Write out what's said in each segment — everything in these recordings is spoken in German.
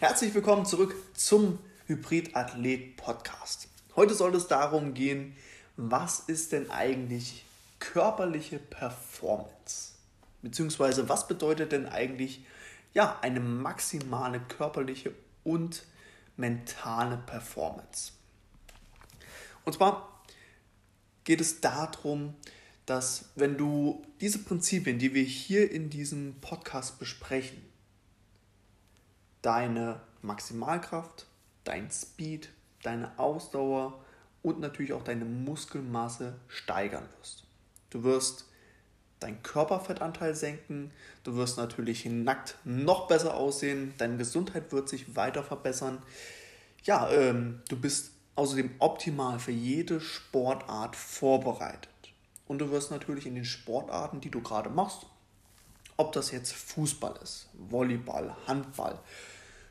Herzlich willkommen zurück zum Hybrid Athlet Podcast. Heute soll es darum gehen, was ist denn eigentlich körperliche Performance? Beziehungsweise was bedeutet denn eigentlich ja, eine maximale körperliche und mentale Performance? Und zwar geht es darum, dass wenn du diese Prinzipien, die wir hier in diesem Podcast besprechen, deine Maximalkraft, dein Speed, deine Ausdauer und natürlich auch deine Muskelmasse steigern wirst. Du wirst deinen Körperfettanteil senken, du wirst natürlich nackt noch besser aussehen, deine Gesundheit wird sich weiter verbessern. Ja, ähm, du bist außerdem optimal für jede Sportart vorbereitet. Und du wirst natürlich in den Sportarten, die du gerade machst, ob das jetzt Fußball ist, Volleyball, Handball,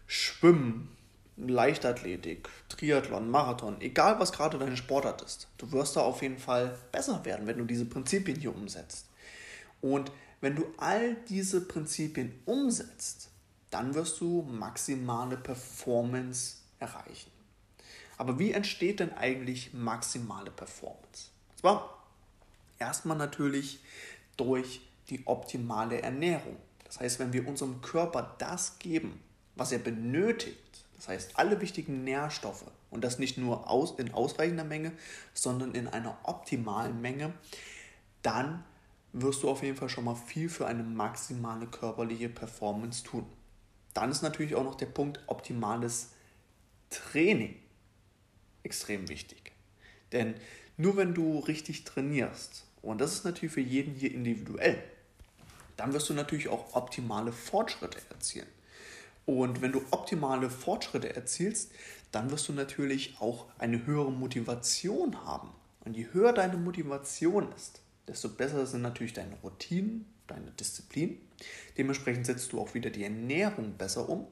Schwimmen, Leichtathletik, Triathlon, Marathon, egal was gerade deine Sportart ist, du wirst da auf jeden Fall besser werden, wenn du diese Prinzipien hier umsetzt. Und wenn du all diese Prinzipien umsetzt, dann wirst du maximale Performance erreichen. Aber wie entsteht denn eigentlich maximale Performance? Und zwar Erstmal natürlich durch die optimale Ernährung. Das heißt, wenn wir unserem Körper das geben, was er benötigt, das heißt alle wichtigen Nährstoffe und das nicht nur aus, in ausreichender Menge, sondern in einer optimalen Menge, dann wirst du auf jeden Fall schon mal viel für eine maximale körperliche Performance tun. Dann ist natürlich auch noch der Punkt optimales Training extrem wichtig. Denn nur wenn du richtig trainierst, und das ist natürlich für jeden hier individuell, dann wirst du natürlich auch optimale Fortschritte erzielen. Und wenn du optimale Fortschritte erzielst, dann wirst du natürlich auch eine höhere Motivation haben. Und je höher deine Motivation ist, desto besser sind natürlich deine Routinen, deine Disziplin. Dementsprechend setzt du auch wieder die Ernährung besser um.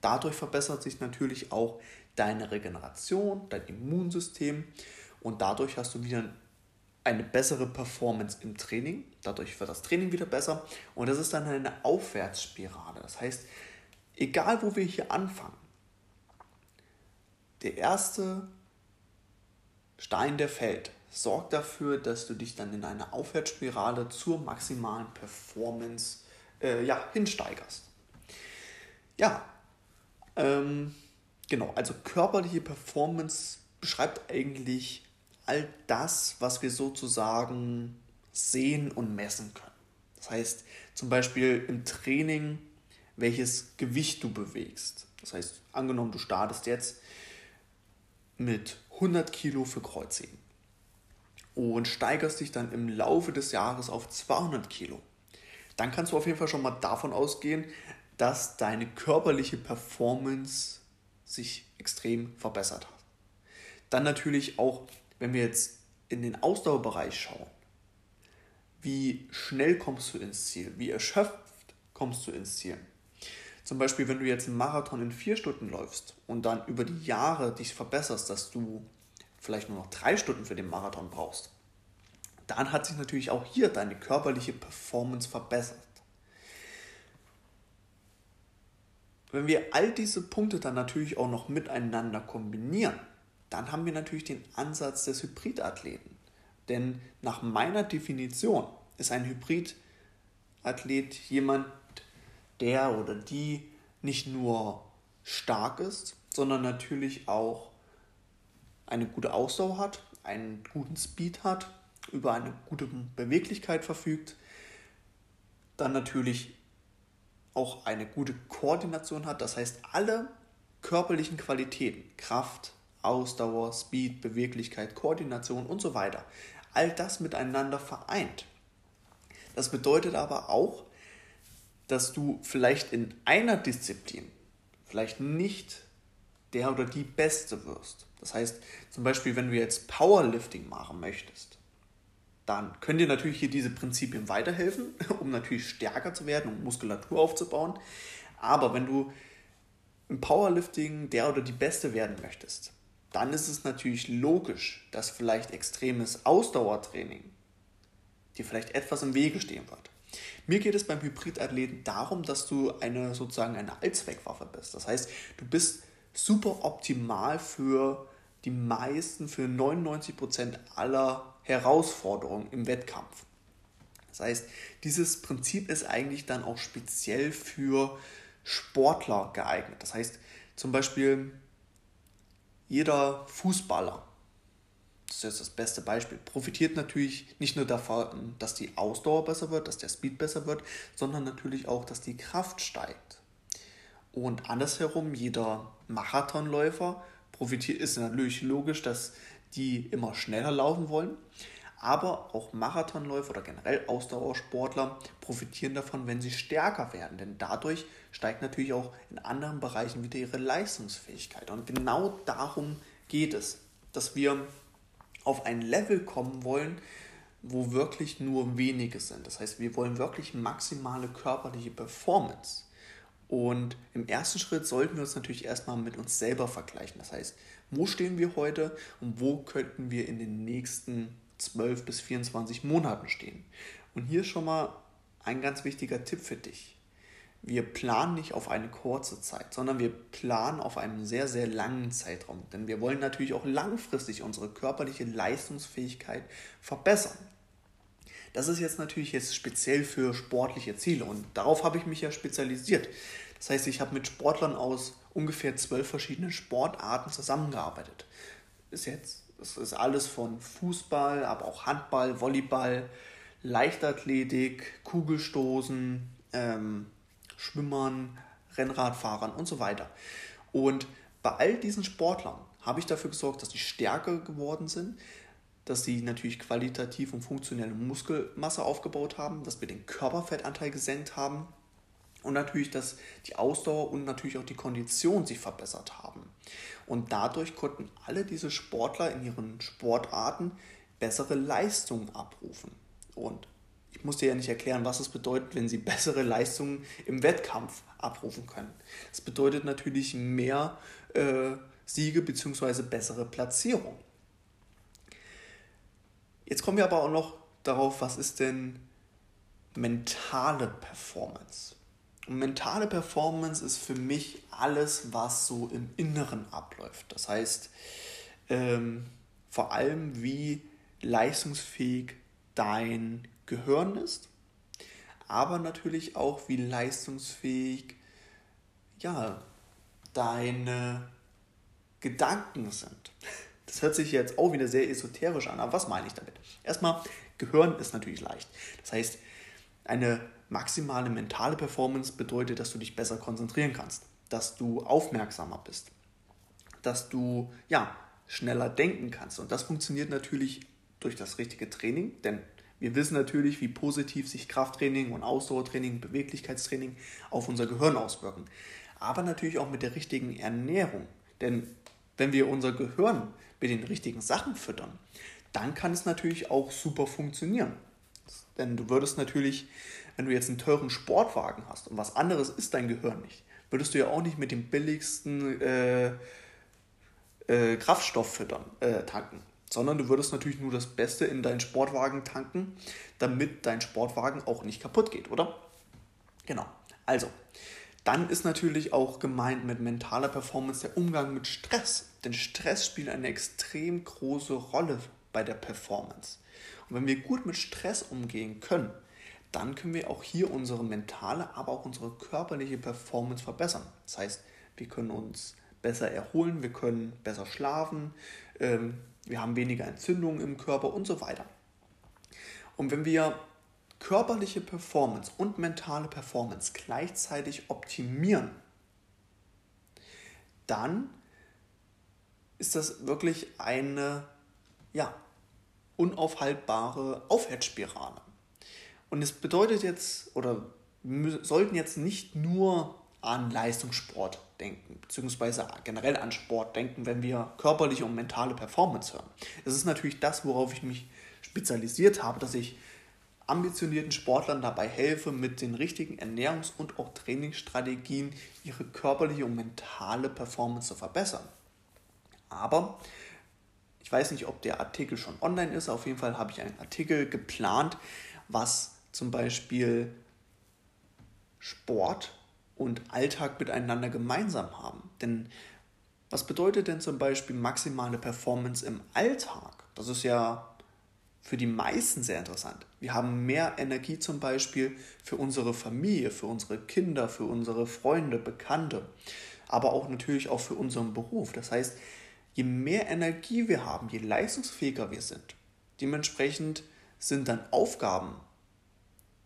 Dadurch verbessert sich natürlich auch deine Regeneration, dein Immunsystem und dadurch hast du wieder eine bessere Performance im Training. Dadurch wird das Training wieder besser. Und das ist dann eine Aufwärtsspirale. Das heißt, egal wo wir hier anfangen, der erste Stein, der fällt, sorgt dafür, dass du dich dann in einer Aufwärtsspirale zur maximalen Performance äh, ja, hinsteigerst. Ja, ähm, genau, also körperliche Performance beschreibt eigentlich all das, was wir sozusagen sehen und messen können. Das heißt zum Beispiel im Training, welches Gewicht du bewegst. Das heißt, angenommen, du startest jetzt mit 100 Kilo für Kreuzheben und steigerst dich dann im Laufe des Jahres auf 200 Kilo. Dann kannst du auf jeden Fall schon mal davon ausgehen, dass deine körperliche Performance sich extrem verbessert hat. Dann natürlich auch wenn wir jetzt in den Ausdauerbereich schauen, wie schnell kommst du ins Ziel, wie erschöpft kommst du ins Ziel. Zum Beispiel, wenn du jetzt einen Marathon in vier Stunden läufst und dann über die Jahre dich verbesserst, dass du vielleicht nur noch drei Stunden für den Marathon brauchst, dann hat sich natürlich auch hier deine körperliche Performance verbessert. Wenn wir all diese Punkte dann natürlich auch noch miteinander kombinieren, dann haben wir natürlich den Ansatz des Hybridathleten. Denn nach meiner Definition ist ein Hybridathlet jemand, der oder die nicht nur stark ist, sondern natürlich auch eine gute Ausdauer hat, einen guten Speed hat, über eine gute Beweglichkeit verfügt, dann natürlich auch eine gute Koordination hat, das heißt alle körperlichen Qualitäten, Kraft, Ausdauer, Speed, Beweglichkeit, Koordination und so weiter. All das miteinander vereint. Das bedeutet aber auch, dass du vielleicht in einer Disziplin vielleicht nicht der oder die Beste wirst. Das heißt, zum Beispiel, wenn du jetzt Powerlifting machen möchtest, dann können dir natürlich hier diese Prinzipien weiterhelfen, um natürlich stärker zu werden und Muskulatur aufzubauen. Aber wenn du im Powerlifting der oder die Beste werden möchtest, dann ist es natürlich logisch, dass vielleicht extremes Ausdauertraining dir vielleicht etwas im Wege stehen wird. Mir geht es beim Hybridathleten darum, dass du eine sozusagen eine Allzweckwaffe bist. Das heißt, du bist super optimal für die meisten, für 99 Prozent aller Herausforderungen im Wettkampf. Das heißt, dieses Prinzip ist eigentlich dann auch speziell für Sportler geeignet. Das heißt, zum Beispiel jeder Fußballer, das ist jetzt das beste Beispiel, profitiert natürlich nicht nur davon, dass die Ausdauer besser wird, dass der Speed besser wird, sondern natürlich auch, dass die Kraft steigt. Und andersherum, jeder Marathonläufer profitiert, ist natürlich logisch, dass die immer schneller laufen wollen. Aber auch Marathonläufer oder generell Ausdauersportler profitieren davon, wenn sie stärker werden. Denn dadurch steigt natürlich auch in anderen Bereichen wieder ihre Leistungsfähigkeit. Und genau darum geht es, dass wir auf ein Level kommen wollen, wo wirklich nur wenige sind. Das heißt, wir wollen wirklich maximale körperliche Performance. Und im ersten Schritt sollten wir uns natürlich erstmal mit uns selber vergleichen. Das heißt, wo stehen wir heute und wo könnten wir in den nächsten 12 bis 24 Monaten stehen. Und hier schon mal ein ganz wichtiger Tipp für dich. Wir planen nicht auf eine kurze Zeit, sondern wir planen auf einen sehr, sehr langen Zeitraum. Denn wir wollen natürlich auch langfristig unsere körperliche Leistungsfähigkeit verbessern. Das ist jetzt natürlich jetzt speziell für sportliche Ziele und darauf habe ich mich ja spezialisiert. Das heißt, ich habe mit Sportlern aus ungefähr zwölf verschiedenen Sportarten zusammengearbeitet. Ist jetzt das ist alles von Fußball, aber auch Handball, Volleyball, Leichtathletik, Kugelstoßen, ähm, Schwimmern, Rennradfahrern und so weiter. Und bei all diesen Sportlern habe ich dafür gesorgt, dass die stärker geworden sind, dass sie natürlich qualitativ und funktionelle Muskelmasse aufgebaut haben, dass wir den Körperfettanteil gesenkt haben und natürlich, dass die Ausdauer und natürlich auch die Kondition sich verbessert haben. Und dadurch konnten alle diese Sportler in ihren Sportarten bessere Leistungen abrufen. Und ich muss dir ja nicht erklären, was es bedeutet, wenn sie bessere Leistungen im Wettkampf abrufen können. Das bedeutet natürlich mehr äh, Siege bzw. bessere Platzierung. Jetzt kommen wir aber auch noch darauf, was ist denn mentale Performance? Und mentale Performance ist für mich alles, was so im Inneren abläuft. Das heißt, ähm, vor allem, wie leistungsfähig dein Gehirn ist, aber natürlich auch, wie leistungsfähig ja, deine Gedanken sind. Das hört sich jetzt auch wieder sehr esoterisch an, aber was meine ich damit? Erstmal, Gehirn ist natürlich leicht. Das heißt, eine maximale mentale Performance bedeutet, dass du dich besser konzentrieren kannst, dass du aufmerksamer bist, dass du ja schneller denken kannst. Und das funktioniert natürlich durch das richtige Training, denn wir wissen natürlich, wie positiv sich Krafttraining und Ausdauertraining, Beweglichkeitstraining auf unser Gehirn auswirken. Aber natürlich auch mit der richtigen Ernährung. Denn wenn wir unser Gehirn mit den richtigen Sachen füttern, dann kann es natürlich auch super funktionieren. Denn du würdest natürlich wenn du jetzt einen teuren Sportwagen hast und was anderes ist dein Gehirn nicht, würdest du ja auch nicht mit dem billigsten äh, äh, Kraftstoff füttern, äh, tanken, sondern du würdest natürlich nur das Beste in deinen Sportwagen tanken, damit dein Sportwagen auch nicht kaputt geht, oder? Genau. Also, dann ist natürlich auch gemeint mit mentaler Performance der Umgang mit Stress. Denn Stress spielt eine extrem große Rolle bei der Performance. Und wenn wir gut mit Stress umgehen können, dann können wir auch hier unsere mentale, aber auch unsere körperliche Performance verbessern. Das heißt, wir können uns besser erholen, wir können besser schlafen, ähm, wir haben weniger Entzündungen im Körper und so weiter. Und wenn wir körperliche Performance und mentale Performance gleichzeitig optimieren, dann ist das wirklich eine ja, unaufhaltbare Aufwärtsspirale. Und es bedeutet jetzt, oder sollten jetzt nicht nur an Leistungssport denken, beziehungsweise generell an Sport denken, wenn wir körperliche und mentale Performance hören. Es ist natürlich das, worauf ich mich spezialisiert habe, dass ich ambitionierten Sportlern dabei helfe, mit den richtigen Ernährungs- und auch Trainingsstrategien ihre körperliche und mentale Performance zu verbessern. Aber ich weiß nicht, ob der Artikel schon online ist. Auf jeden Fall habe ich einen Artikel geplant, was zum Beispiel Sport und Alltag miteinander gemeinsam haben. Denn was bedeutet denn zum Beispiel maximale Performance im Alltag? Das ist ja für die meisten sehr interessant. Wir haben mehr Energie zum Beispiel für unsere Familie, für unsere Kinder, für unsere Freunde, Bekannte, aber auch natürlich auch für unseren Beruf. Das heißt, je mehr Energie wir haben, je leistungsfähiger wir sind, dementsprechend sind dann Aufgaben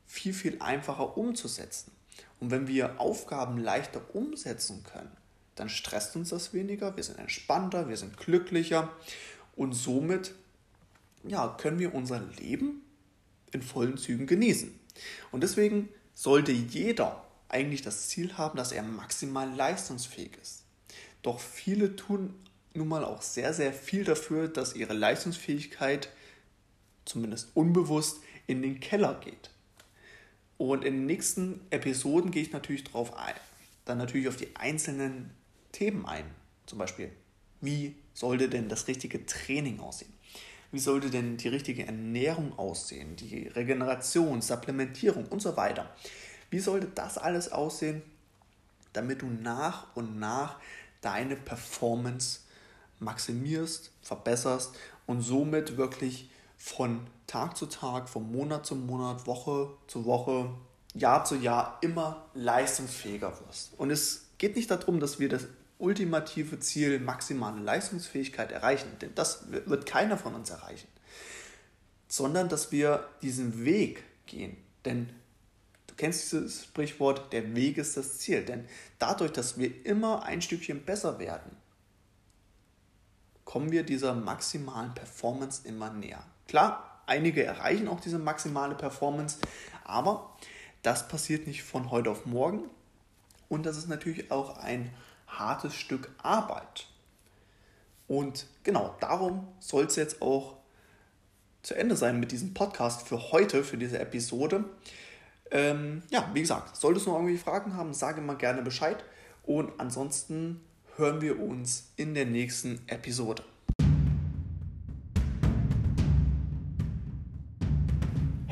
viel, viel einfacher umzusetzen. Und wenn wir Aufgaben leichter umsetzen können, dann stresst uns das weniger, wir sind entspannter, wir sind glücklicher und somit ja, können wir unser Leben in vollen Zügen genießen. Und deswegen sollte jeder eigentlich das Ziel haben, dass er maximal leistungsfähig ist. Doch viele tun nun mal auch sehr, sehr viel dafür, dass ihre Leistungsfähigkeit zumindest unbewusst in den Keller geht. Und in den nächsten Episoden gehe ich natürlich darauf ein. Dann natürlich auf die einzelnen Themen ein. Zum Beispiel, wie sollte denn das richtige Training aussehen? Wie sollte denn die richtige Ernährung aussehen? Die Regeneration, Supplementierung und so weiter. Wie sollte das alles aussehen, damit du nach und nach deine Performance maximierst, verbesserst und somit wirklich von Tag zu Tag, von Monat zu Monat, Woche zu Woche, Jahr zu Jahr immer leistungsfähiger wirst. Und es geht nicht darum, dass wir das ultimative Ziel maximale Leistungsfähigkeit erreichen, denn das wird keiner von uns erreichen, sondern dass wir diesen Weg gehen. Denn du kennst dieses Sprichwort, der Weg ist das Ziel. Denn dadurch, dass wir immer ein Stückchen besser werden, kommen wir dieser maximalen Performance immer näher. Klar, einige erreichen auch diese maximale Performance, aber das passiert nicht von heute auf morgen und das ist natürlich auch ein hartes Stück Arbeit. Und genau darum soll es jetzt auch zu Ende sein mit diesem Podcast für heute, für diese Episode. Ähm, ja, wie gesagt, solltest du noch irgendwelche Fragen haben, sage mal gerne Bescheid. Und ansonsten hören wir uns in der nächsten Episode.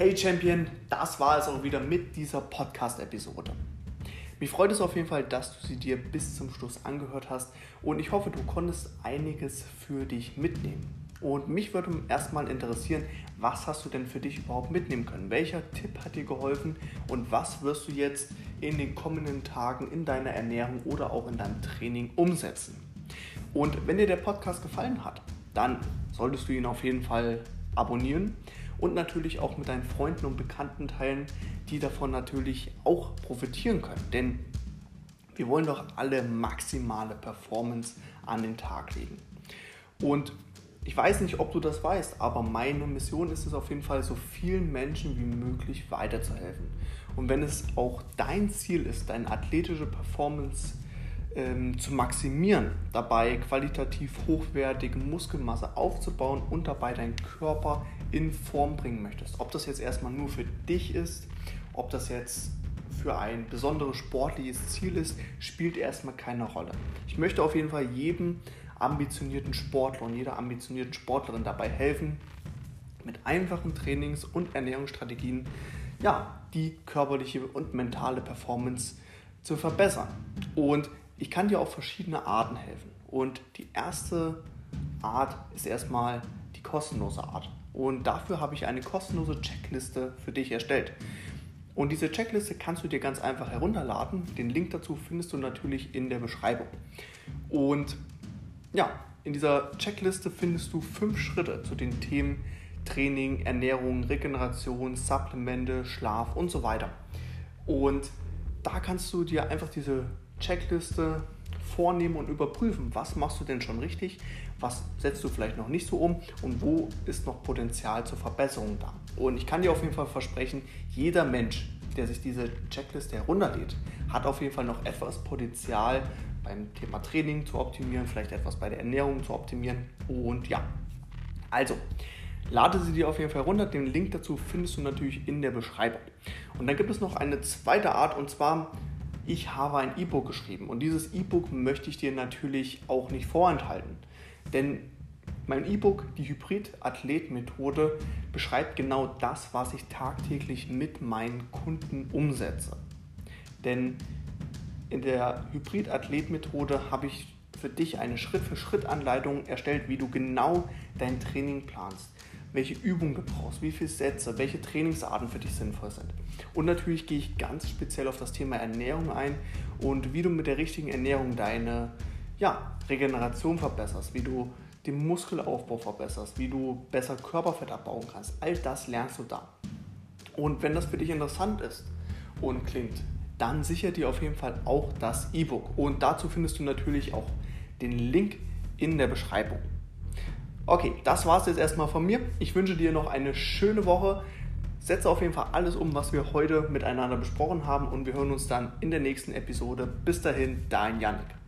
Hey Champion, das war es auch wieder mit dieser Podcast-Episode. Mich freut es auf jeden Fall, dass du sie dir bis zum Schluss angehört hast und ich hoffe, du konntest einiges für dich mitnehmen. Und mich würde erstmal interessieren, was hast du denn für dich überhaupt mitnehmen können? Welcher Tipp hat dir geholfen und was wirst du jetzt in den kommenden Tagen in deiner Ernährung oder auch in deinem Training umsetzen? Und wenn dir der Podcast gefallen hat, dann solltest du ihn auf jeden Fall abonnieren und natürlich auch mit deinen Freunden und Bekannten teilen, die davon natürlich auch profitieren können. Denn wir wollen doch alle maximale Performance an den Tag legen. Und ich weiß nicht, ob du das weißt, aber meine Mission ist es auf jeden Fall, so vielen Menschen wie möglich weiterzuhelfen. Und wenn es auch dein Ziel ist, deine athletische Performance ähm, zu maximieren, dabei qualitativ hochwertige Muskelmasse aufzubauen und dabei deinen Körper in Form bringen möchtest. Ob das jetzt erstmal nur für dich ist, ob das jetzt für ein besonderes sportliches Ziel ist, spielt erstmal keine Rolle. Ich möchte auf jeden Fall jedem ambitionierten Sportler und jeder ambitionierten Sportlerin dabei helfen, mit einfachen Trainings- und Ernährungsstrategien ja, die körperliche und mentale Performance zu verbessern. Und ich kann dir auf verschiedene Arten helfen. Und die erste Art ist erstmal die kostenlose Art. Und dafür habe ich eine kostenlose Checkliste für dich erstellt. Und diese Checkliste kannst du dir ganz einfach herunterladen. Den Link dazu findest du natürlich in der Beschreibung. Und ja, in dieser Checkliste findest du fünf Schritte zu den Themen Training, Ernährung, Regeneration, Supplemente, Schlaf und so weiter. Und da kannst du dir einfach diese Checkliste vornehmen und überprüfen, was machst du denn schon richtig, was setzt du vielleicht noch nicht so um und wo ist noch Potenzial zur Verbesserung da. Und ich kann dir auf jeden Fall versprechen, jeder Mensch, der sich diese Checkliste herunterlädt, hat auf jeden Fall noch etwas Potenzial beim Thema Training zu optimieren, vielleicht etwas bei der Ernährung zu optimieren und ja. Also, lade sie dir auf jeden Fall runter. Den Link dazu findest du natürlich in der Beschreibung. Und dann gibt es noch eine zweite Art und zwar ich habe ein E-Book geschrieben und dieses E-Book möchte ich dir natürlich auch nicht vorenthalten. Denn Mein E-Book, die Hybrid-Athlet-Methode, beschreibt genau das, was ich tagtäglich mit meinen Kunden umsetze. Denn in der Hybrid-Athlet-Methode habe ich für dich eine Schritt-für-Schritt-Anleitung erstellt, wie du genau dein Training planst, welche Übungen du brauchst, wie viele Sätze, welche Trainingsarten für dich sinnvoll sind. Und natürlich gehe ich ganz speziell auf das Thema Ernährung ein und wie du mit der richtigen Ernährung deine ja, Regeneration verbesserst, wie du den Muskelaufbau verbesserst, wie du besser Körperfett abbauen kannst. All das lernst du da. Und wenn das für dich interessant ist und klingt, dann sicher dir auf jeden Fall auch das E-Book. Und dazu findest du natürlich auch den Link in der Beschreibung. Okay, das war es jetzt erstmal von mir. Ich wünsche dir noch eine schöne Woche. Setze auf jeden Fall alles um, was wir heute miteinander besprochen haben und wir hören uns dann in der nächsten Episode. Bis dahin, dein Yannick.